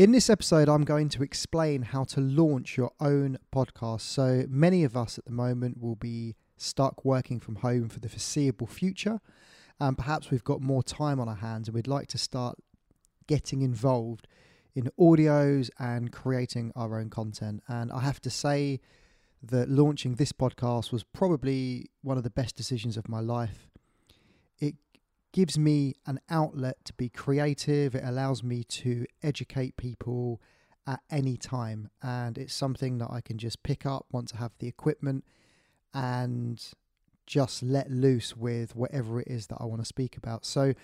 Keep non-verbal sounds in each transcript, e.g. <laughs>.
In this episode, I'm going to explain how to launch your own podcast. So, many of us at the moment will be stuck working from home for the foreseeable future, and perhaps we've got more time on our hands and we'd like to start getting involved in audios and creating our own content. And I have to say that launching this podcast was probably one of the best decisions of my life. Gives me an outlet to be creative, it allows me to educate people at any time, and it's something that I can just pick up once I have the equipment and just let loose with whatever it is that I want to speak about. So,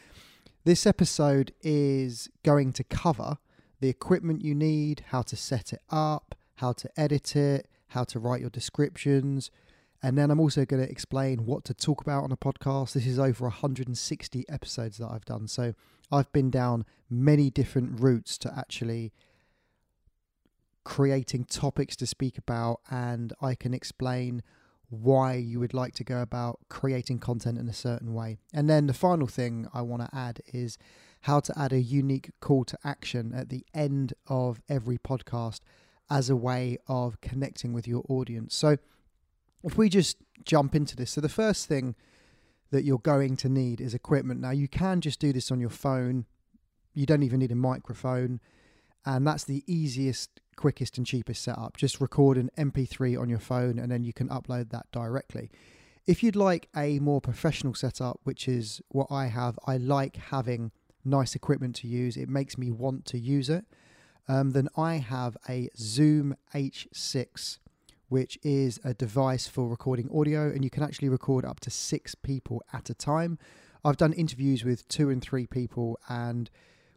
this episode is going to cover the equipment you need, how to set it up, how to edit it, how to write your descriptions. And then I'm also going to explain what to talk about on a podcast. This is over 160 episodes that I've done. So I've been down many different routes to actually creating topics to speak about, and I can explain why you would like to go about creating content in a certain way. And then the final thing I want to add is how to add a unique call to action at the end of every podcast as a way of connecting with your audience. So, if we just jump into this, so the first thing that you're going to need is equipment. Now, you can just do this on your phone, you don't even need a microphone, and that's the easiest quickest and cheapest setup. Just record an MP3 on your phone and then you can upload that directly. If you'd like a more professional setup, which is what I have, I like having nice equipment to use. It makes me want to use it. Um, then I have a Zoom H6, which is a device for recording audio, and you can actually record up to six people at a time. I've done interviews with two and three people, and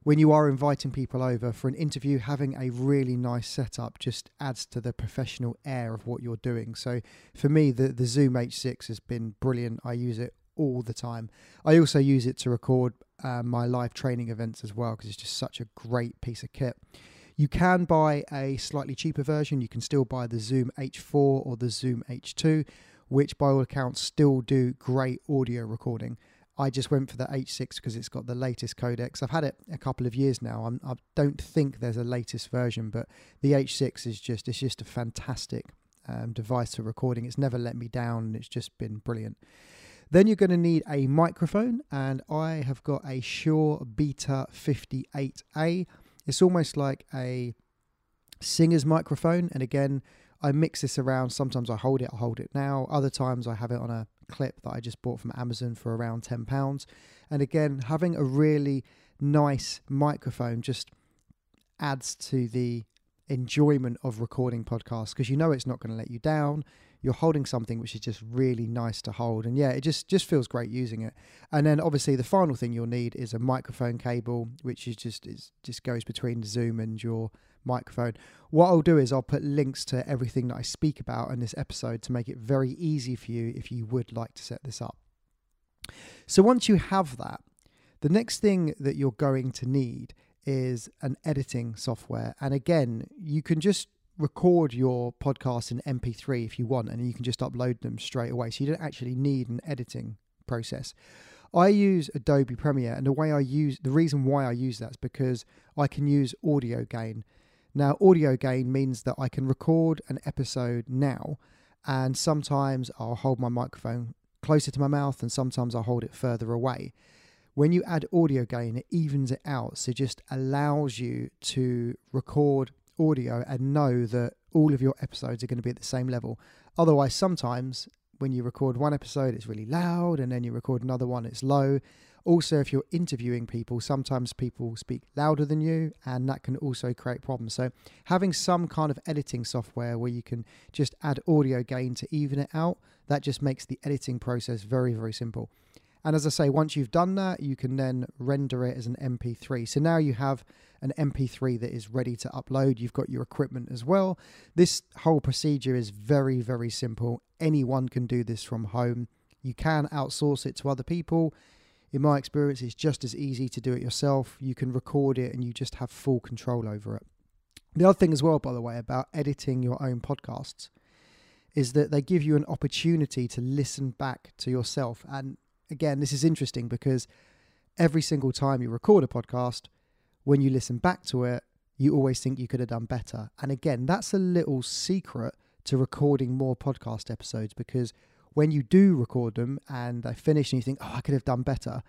when you are inviting people over for an interview, having a really nice setup just adds to the professional air of what you're doing. So for me, the, the Zoom H6 has been brilliant. I use it all the time. I also use it to record uh, my live training events as well because it's just such a great piece of kit. You can buy a slightly cheaper version. You can still buy the Zoom H4 or the Zoom H2, which by all accounts still do great audio recording. I just went for the H6 because it's got the latest codecs. I've had it a couple of years now. I'm, I do not think there's a latest version, but the H6 is just it's just a fantastic um, device for recording. It's never let me down, and it's just been brilliant. Then you're going to need a microphone, and I have got a Shure Beta 58A. It's almost like a singer's microphone, and again, I mix this around. Sometimes I hold it, I hold it now. Other times I have it on a clip that I just bought from Amazon for around £10. And again, having a really nice microphone just adds to the enjoyment of recording podcasts because you know it's not going to let you down you're holding something which is just really nice to hold and yeah it just just feels great using it and then obviously the final thing you'll need is a microphone cable which is just is just goes between zoom and your microphone. What I'll do is I'll put links to everything that I speak about in this episode to make it very easy for you if you would like to set this up. So once you have that, the next thing that you're going to need is an editing software. And again, you can just record your podcast in MP3 if you want, and you can just upload them straight away. So you don't actually need an editing process. I use Adobe Premiere, and the way I use the reason why I use that is because I can use audio gain. Now, audio gain means that I can record an episode now, and sometimes I'll hold my microphone closer to my mouth, and sometimes I'll hold it further away. When you add audio gain, it evens it out, so it just allows you to record audio and know that all of your episodes are going to be at the same level. Otherwise, sometimes when you record one episode, it's really loud, and then you record another one, it's low. Also, if you're interviewing people, sometimes people speak louder than you, and that can also create problems. So, having some kind of editing software where you can just add audio gain to even it out, that just makes the editing process very, very simple. And as I say, once you've done that, you can then render it as an MP3. So now you have an MP3 that is ready to upload. You've got your equipment as well. This whole procedure is very, very simple. Anyone can do this from home. You can outsource it to other people in my experience, it's just as easy to do it yourself. You can record it and you just have full control over it. The other thing, as well, by the way, about editing your own podcasts is that they give you an opportunity to listen back to yourself. And again, this is interesting because every single time you record a podcast, when you listen back to it, you always think you could have done better. And again, that's a little secret to recording more podcast episodes because when you do record them and they finish and you think, oh, I could have done better,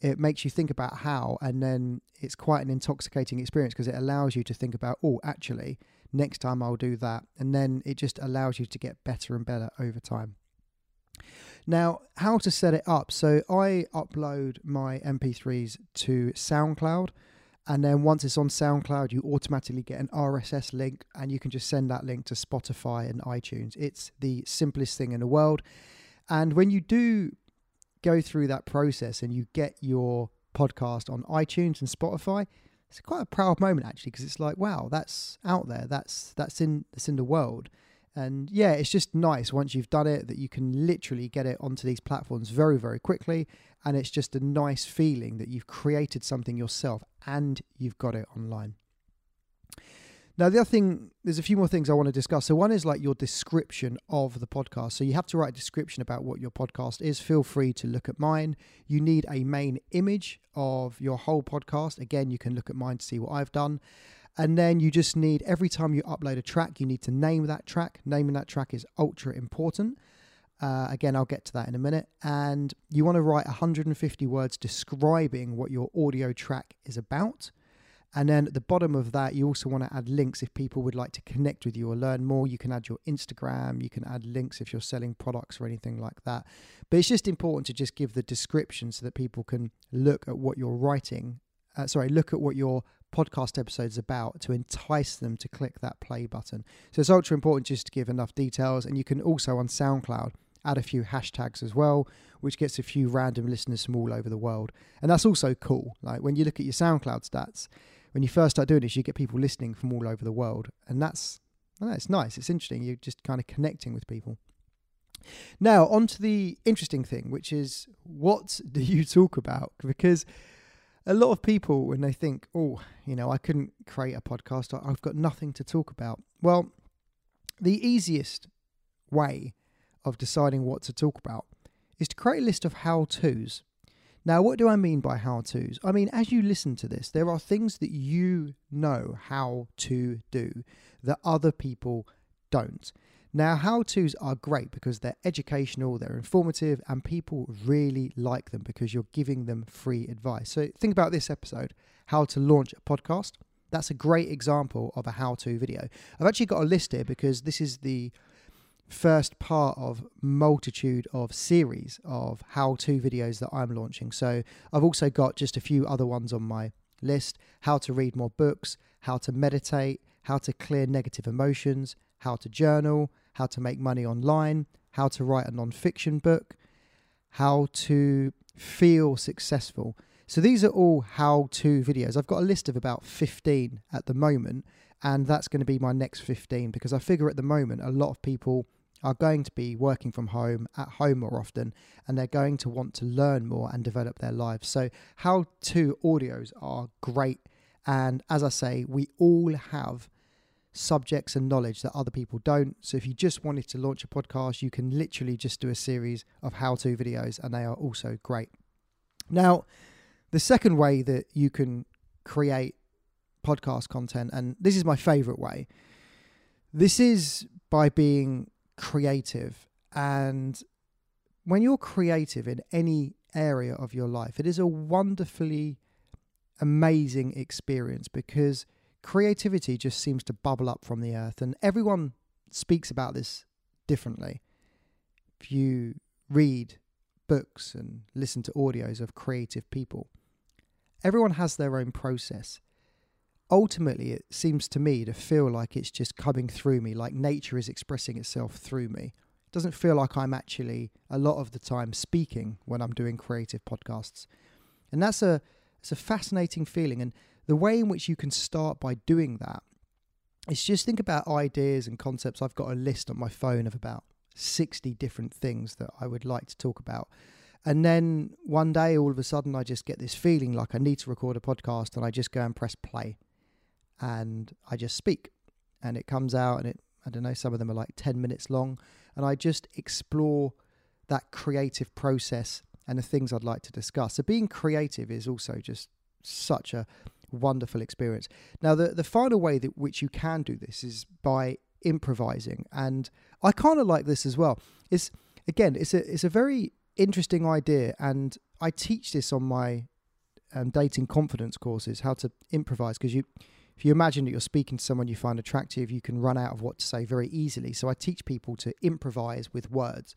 it makes you think about how. And then it's quite an intoxicating experience because it allows you to think about, oh, actually, next time I'll do that. And then it just allows you to get better and better over time. Now, how to set it up. So I upload my MP3s to SoundCloud. And then once it's on SoundCloud, you automatically get an RSS link and you can just send that link to Spotify and iTunes. It's the simplest thing in the world. And when you do go through that process and you get your podcast on iTunes and Spotify, it's quite a proud moment actually because it's like, wow, that's out there. That's that's in that's in the world. And yeah, it's just nice once you've done it that you can literally get it onto these platforms very, very quickly. And it's just a nice feeling that you've created something yourself and you've got it online. Now, the other thing, there's a few more things I want to discuss. So, one is like your description of the podcast. So, you have to write a description about what your podcast is. Feel free to look at mine. You need a main image of your whole podcast. Again, you can look at mine to see what I've done. And then you just need, every time you upload a track, you need to name that track. Naming that track is ultra important. Uh, again, I'll get to that in a minute. And you want to write 150 words describing what your audio track is about. And then at the bottom of that, you also want to add links if people would like to connect with you or learn more. You can add your Instagram, you can add links if you're selling products or anything like that. But it's just important to just give the description so that people can look at what you're writing. Uh, sorry, look at what your podcast episodes about to entice them to click that play button. So it's ultra important just to give enough details. And you can also on SoundCloud add a few hashtags as well, which gets a few random listeners from all over the world. And that's also cool. Like when you look at your SoundCloud stats, when you first start doing this, you get people listening from all over the world. And that's, it's nice. It's interesting. You're just kind of connecting with people. Now, on to the interesting thing, which is what <laughs> do you talk about? Because a lot of people, when they think, oh, you know, I couldn't create a podcast, I've got nothing to talk about. Well, the easiest way of deciding what to talk about is to create a list of how to's. Now, what do I mean by how to's? I mean, as you listen to this, there are things that you know how to do that other people don't. Now, how to's are great because they're educational, they're informative, and people really like them because you're giving them free advice. So, think about this episode how to launch a podcast. That's a great example of a how to video. I've actually got a list here because this is the first part of multitude of series of how-to videos that I'm launching. So I've also got just a few other ones on my list: how to read more books, how to meditate, how to clear negative emotions, how to journal, how to make money online, how to write a non-fiction book, how to feel successful. So these are all how-to videos. I've got a list of about 15 at the moment and that's going to be my next 15 because I figure at the moment a lot of people are going to be working from home, at home more often, and they're going to want to learn more and develop their lives. So, how to audios are great. And as I say, we all have subjects and knowledge that other people don't. So, if you just wanted to launch a podcast, you can literally just do a series of how to videos, and they are also great. Now, the second way that you can create podcast content, and this is my favorite way, this is by being creative. And when you're creative in any area of your life, it is a wonderfully amazing experience because creativity just seems to bubble up from the earth. And everyone speaks about this differently. If you read books and listen to audios of creative people, everyone has their own process ultimately it seems to me to feel like it's just coming through me like nature is expressing itself through me it doesn't feel like i'm actually a lot of the time speaking when i'm doing creative podcasts and that's a it's a fascinating feeling and the way in which you can start by doing that is just think about ideas and concepts. I've got a list on my phone of about 60 different things that i would like to talk about. And then one day all of a sudden i just get this feeling like i need to record a podcast and i just go and press play. And I just speak and it comes out and it I don't know some of them are like 10 minutes long. And I just explore that creative process and the things I'd like to discuss. So being creative is also just such a wonderful experience. Now, the, the final way that which you can do this is by improvising. And I kind of like this as well. It's again, it's a it's a very interesting idea, and I teach this on my um, dating confidence courses how to improvise because you if you imagine that you're speaking to someone you find attractive you can run out of what to say very easily so i teach people to improvise with words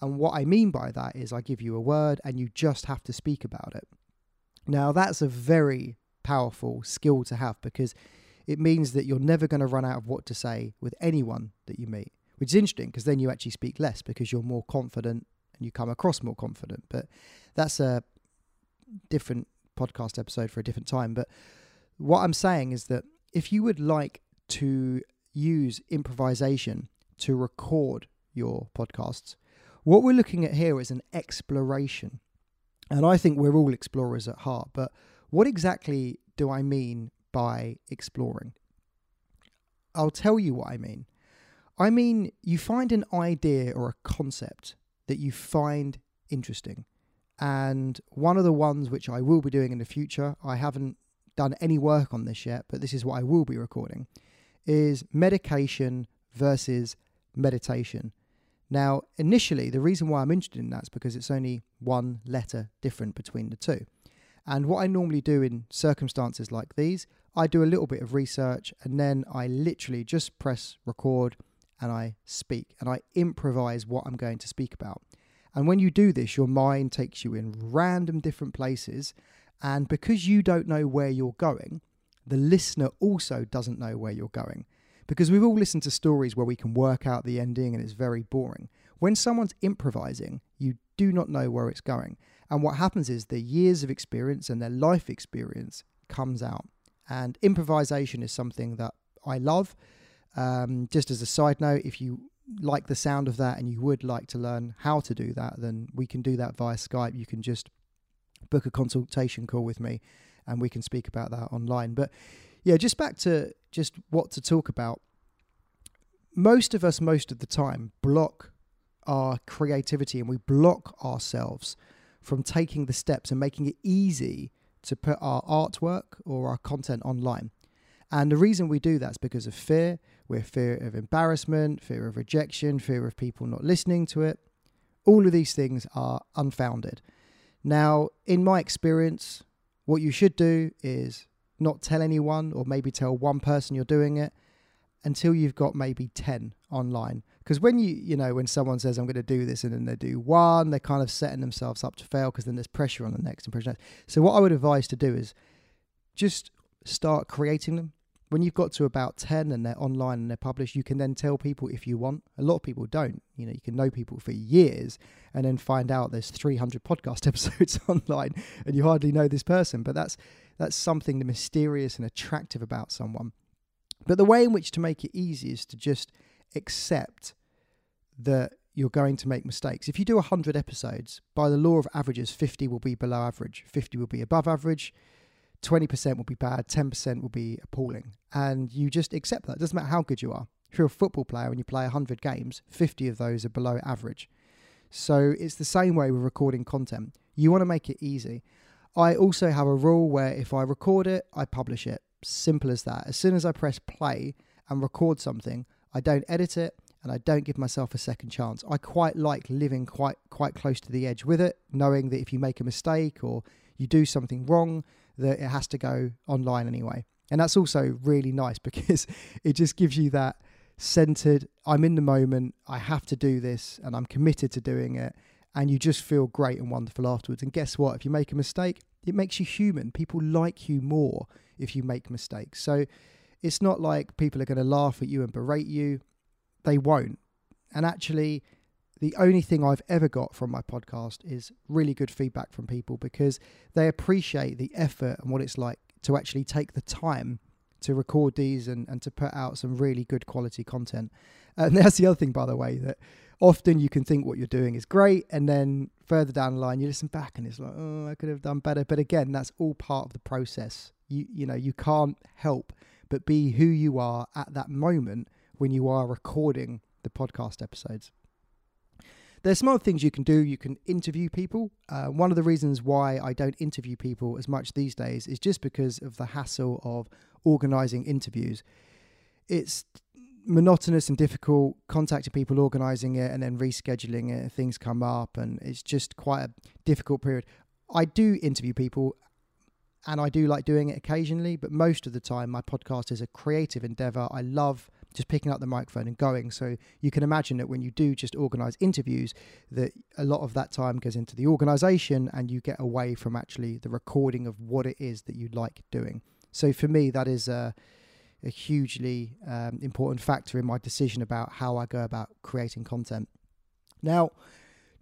and what i mean by that is i give you a word and you just have to speak about it now that's a very powerful skill to have because it means that you're never going to run out of what to say with anyone that you meet which is interesting because then you actually speak less because you're more confident and you come across more confident but that's a different podcast episode for a different time. But what I'm saying is that if you would like to use improvisation to record your podcasts, what we're looking at here is an exploration. And I think we're all explorers at heart. But what exactly do I mean by exploring? I'll tell you what I mean. I mean, you find an idea or a concept that you find interesting. And one of the ones which I will be doing in the future, I haven't done any work on this yet, but this is what I will be recording, is medication versus meditation. Now, initially, the reason why I'm interested in that is because it's only one letter different between the two. And what I normally do in circumstances like these, I do a little bit of research and then I literally just press record and I speak and I improvise what I'm going to speak about. And when you do this, your mind takes you in random different places. And because you don't know where you're going, the listener also doesn't know where you're going. Because we've all listened to stories where we can work out the ending and it's very boring. When someone's improvising, you do not know where it's going. And what happens is the years of experience and their life experience comes out. And improvisation is something that I love. Um, just as a side note, if you like the sound of that and you would like to learn how to do that, then we can do that via Skype. You can just book a consultation call with me and we can speak about that online. But yeah, just back to just what to talk about. Most of us, most of the time, block our creativity and we block ourselves from taking the steps and making it easy to put our artwork or our content online. And the reason we do that is because of fear. We're fear of embarrassment, fear of rejection, fear of people not listening to it. All of these things are unfounded. Now, in my experience, what you should do is not tell anyone or maybe tell one person you're doing it until you've got maybe 10 online because when you you know when someone says i'm going to do this and then they do one they're kind of setting themselves up to fail because then there's pressure on the next impression so what i would advise to do is just start creating them when you've got to about 10 and they're online and they're published, you can then tell people if you want. A lot of people don't. You know, you can know people for years and then find out there's 300 <laughs> podcast episodes <laughs> online and you hardly know this person. But that's that's something mysterious and attractive about someone. But the way in which to make it easy is to just accept that you're going to make mistakes. If you do 100 episodes, by the law of averages, 50 will be below average, 50 will be above average, 20% will be bad, 10% will be appalling. And you just accept that. It doesn't matter how good you are. If you're a football player and you play 100 games, 50 of those are below average. So it's the same way with recording content. You want to make it easy. I also have a rule where if I record it, I publish it. Simple as that. As soon as I press play and record something, I don't edit it and I don't give myself a second chance. I quite like living quite quite close to the edge with it, knowing that if you make a mistake or you do something wrong, that it has to go online anyway. And that's also really nice <laughs> because it just gives you that centered, I'm in the moment, I have to do this, and I'm committed to doing it. And you just feel great and wonderful afterwards. And guess what? If you make a mistake, it makes you human. People like you more if you make mistakes. So it's not like people are going to laugh at you and berate you. They won't. And actually, the only thing I've ever got from my podcast is really good feedback from people because they appreciate the effort and what it's like to actually take the time to record these and, and to put out some really good quality content. And <laughs> that's the other thing, by the way, that often you can think what you're doing is great, and then further down the line you listen back and it's like, oh, I could have done better. But again, that's all part of the process. You you know you can't help but be who you are at that moment when you are recording the podcast episodes. There's some other things you can do. You can interview people. Uh, one of the reasons why I don't interview people as much these days is just because of the hassle of organizing interviews. It's monotonous and difficult contacting people, organizing it, and then rescheduling it. Things come up, and it's just quite a difficult period. I do interview people and I do like doing it occasionally, but most of the time, my podcast is a creative endeavor. I love just picking up the microphone and going. So you can imagine that when you do just organize interviews, that a lot of that time goes into the organization and you get away from actually the recording of what it is that you like doing. So for me, that is a, a hugely um, important factor in my decision about how I go about creating content. Now,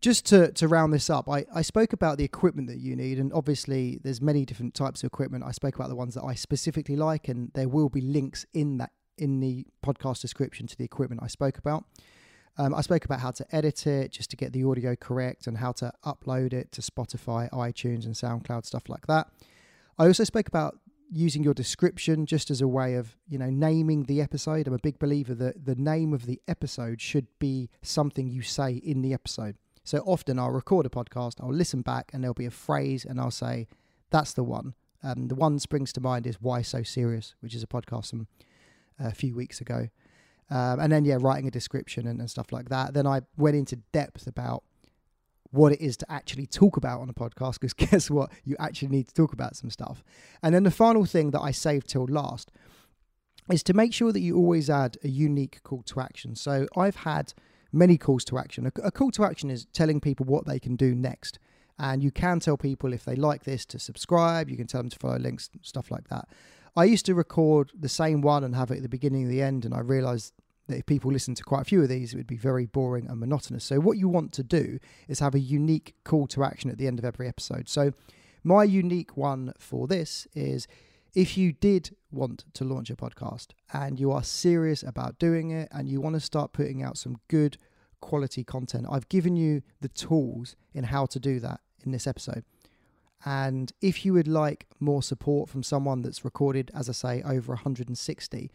just to, to round this up, I, I spoke about the equipment that you need, and obviously there's many different types of equipment. I spoke about the ones that I specifically like, and there will be links in that in the podcast description to the equipment I spoke about. Um, I spoke about how to edit it just to get the audio correct and how to upload it to Spotify, iTunes, and SoundCloud, stuff like that. I also spoke about using your description just as a way of you know naming the episode. I'm a big believer that the name of the episode should be something you say in the episode. So often I'll record a podcast, I'll listen back, and there'll be a phrase, and I'll say, "That's the one." Um, the one springs to mind is "Why So Serious," which is a podcast from a few weeks ago. Um, and then yeah, writing a description and, and stuff like that. Then I went into depth about what it is to actually talk about on a podcast because <laughs> guess what you actually need to talk about some stuff and then the final thing that i saved till last is to make sure that you always add a unique call to action so i've had many calls to action. A, a, call to action is telling people what they can do next. And you can tell people if they like this to subscribe, you can tell them to follow links, stuff like that. I used to record the same one and have it at the beginning and the end, and I realized that if people listen to quite a few of these, it would be very boring and monotonous. So, what you want to do is have a unique call to action at the end of every episode. So, my unique one for this is if you did want to launch a podcast and you are serious about doing it and you want to start putting out some good quality content, I've given you the tools in how to do that in this episode. And if you would like more support from someone that's recorded, as I say, over 160,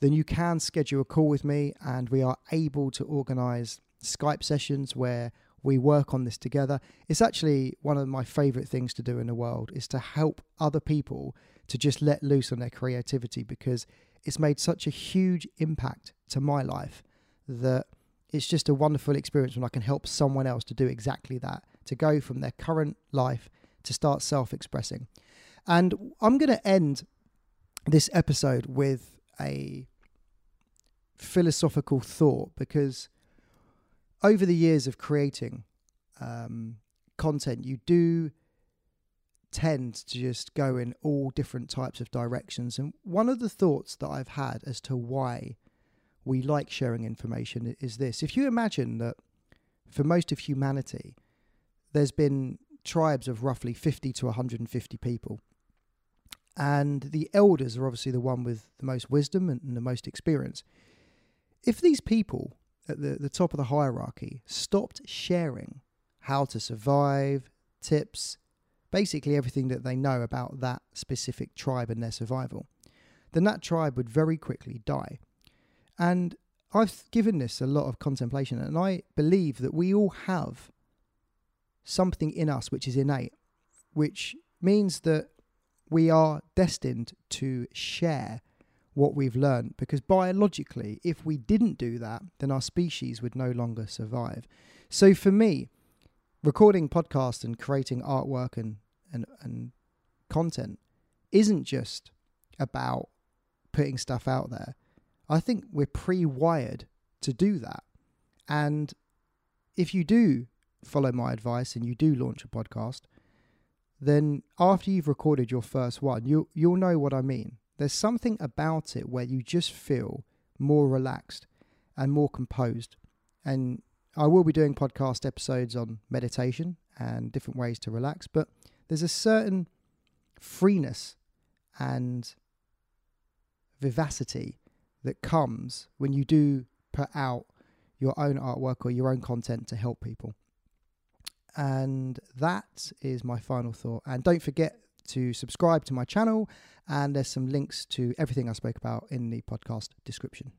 then you can schedule a call with me and we are able to organize Skype sessions where we work on this together. It's actually one of my favorite things to do in the world is to help other people to just let loose on their creativity because it's made such a huge impact to my life that it's just a wonderful experience when I can help someone else to do exactly that, to go from their current life to start self expressing. And I'm going to end this episode with a philosophical thought because over the years of creating um, content, you do tend to just go in all different types of directions. And one of the thoughts that I've had as to why we like sharing information is this if you imagine that for most of humanity, there's been tribes of roughly 50 to 150 people. And the elders are obviously the one with the most wisdom and, the most experience. If these people at the, the top of the hierarchy stopped sharing how to survive, tips, basically everything that they know about that specific tribe and their survival, then that tribe would very quickly die. And I've given this a lot of contemplation, and I believe that we all have something in us which is innate, which means that we are destined to share what we've learned because biologically if we didn't do that then our species would no longer survive so for me recording podcasts and creating artwork and and, and content isn't just about putting stuff out there. I think we're pre wired to do that. And if you do follow my advice and you do launch a podcast, then after you've recorded your first one, you you'll know what I mean. There's something about it where you just feel more relaxed and more composed. And I will be doing podcast episodes on meditation and different ways to relax, but there's a certain freeness and vivacity that comes when you do put out your own artwork or your own content to help people. And that is my final thought. And don't forget to subscribe to my channel, and there's some links to everything I spoke about in the podcast description.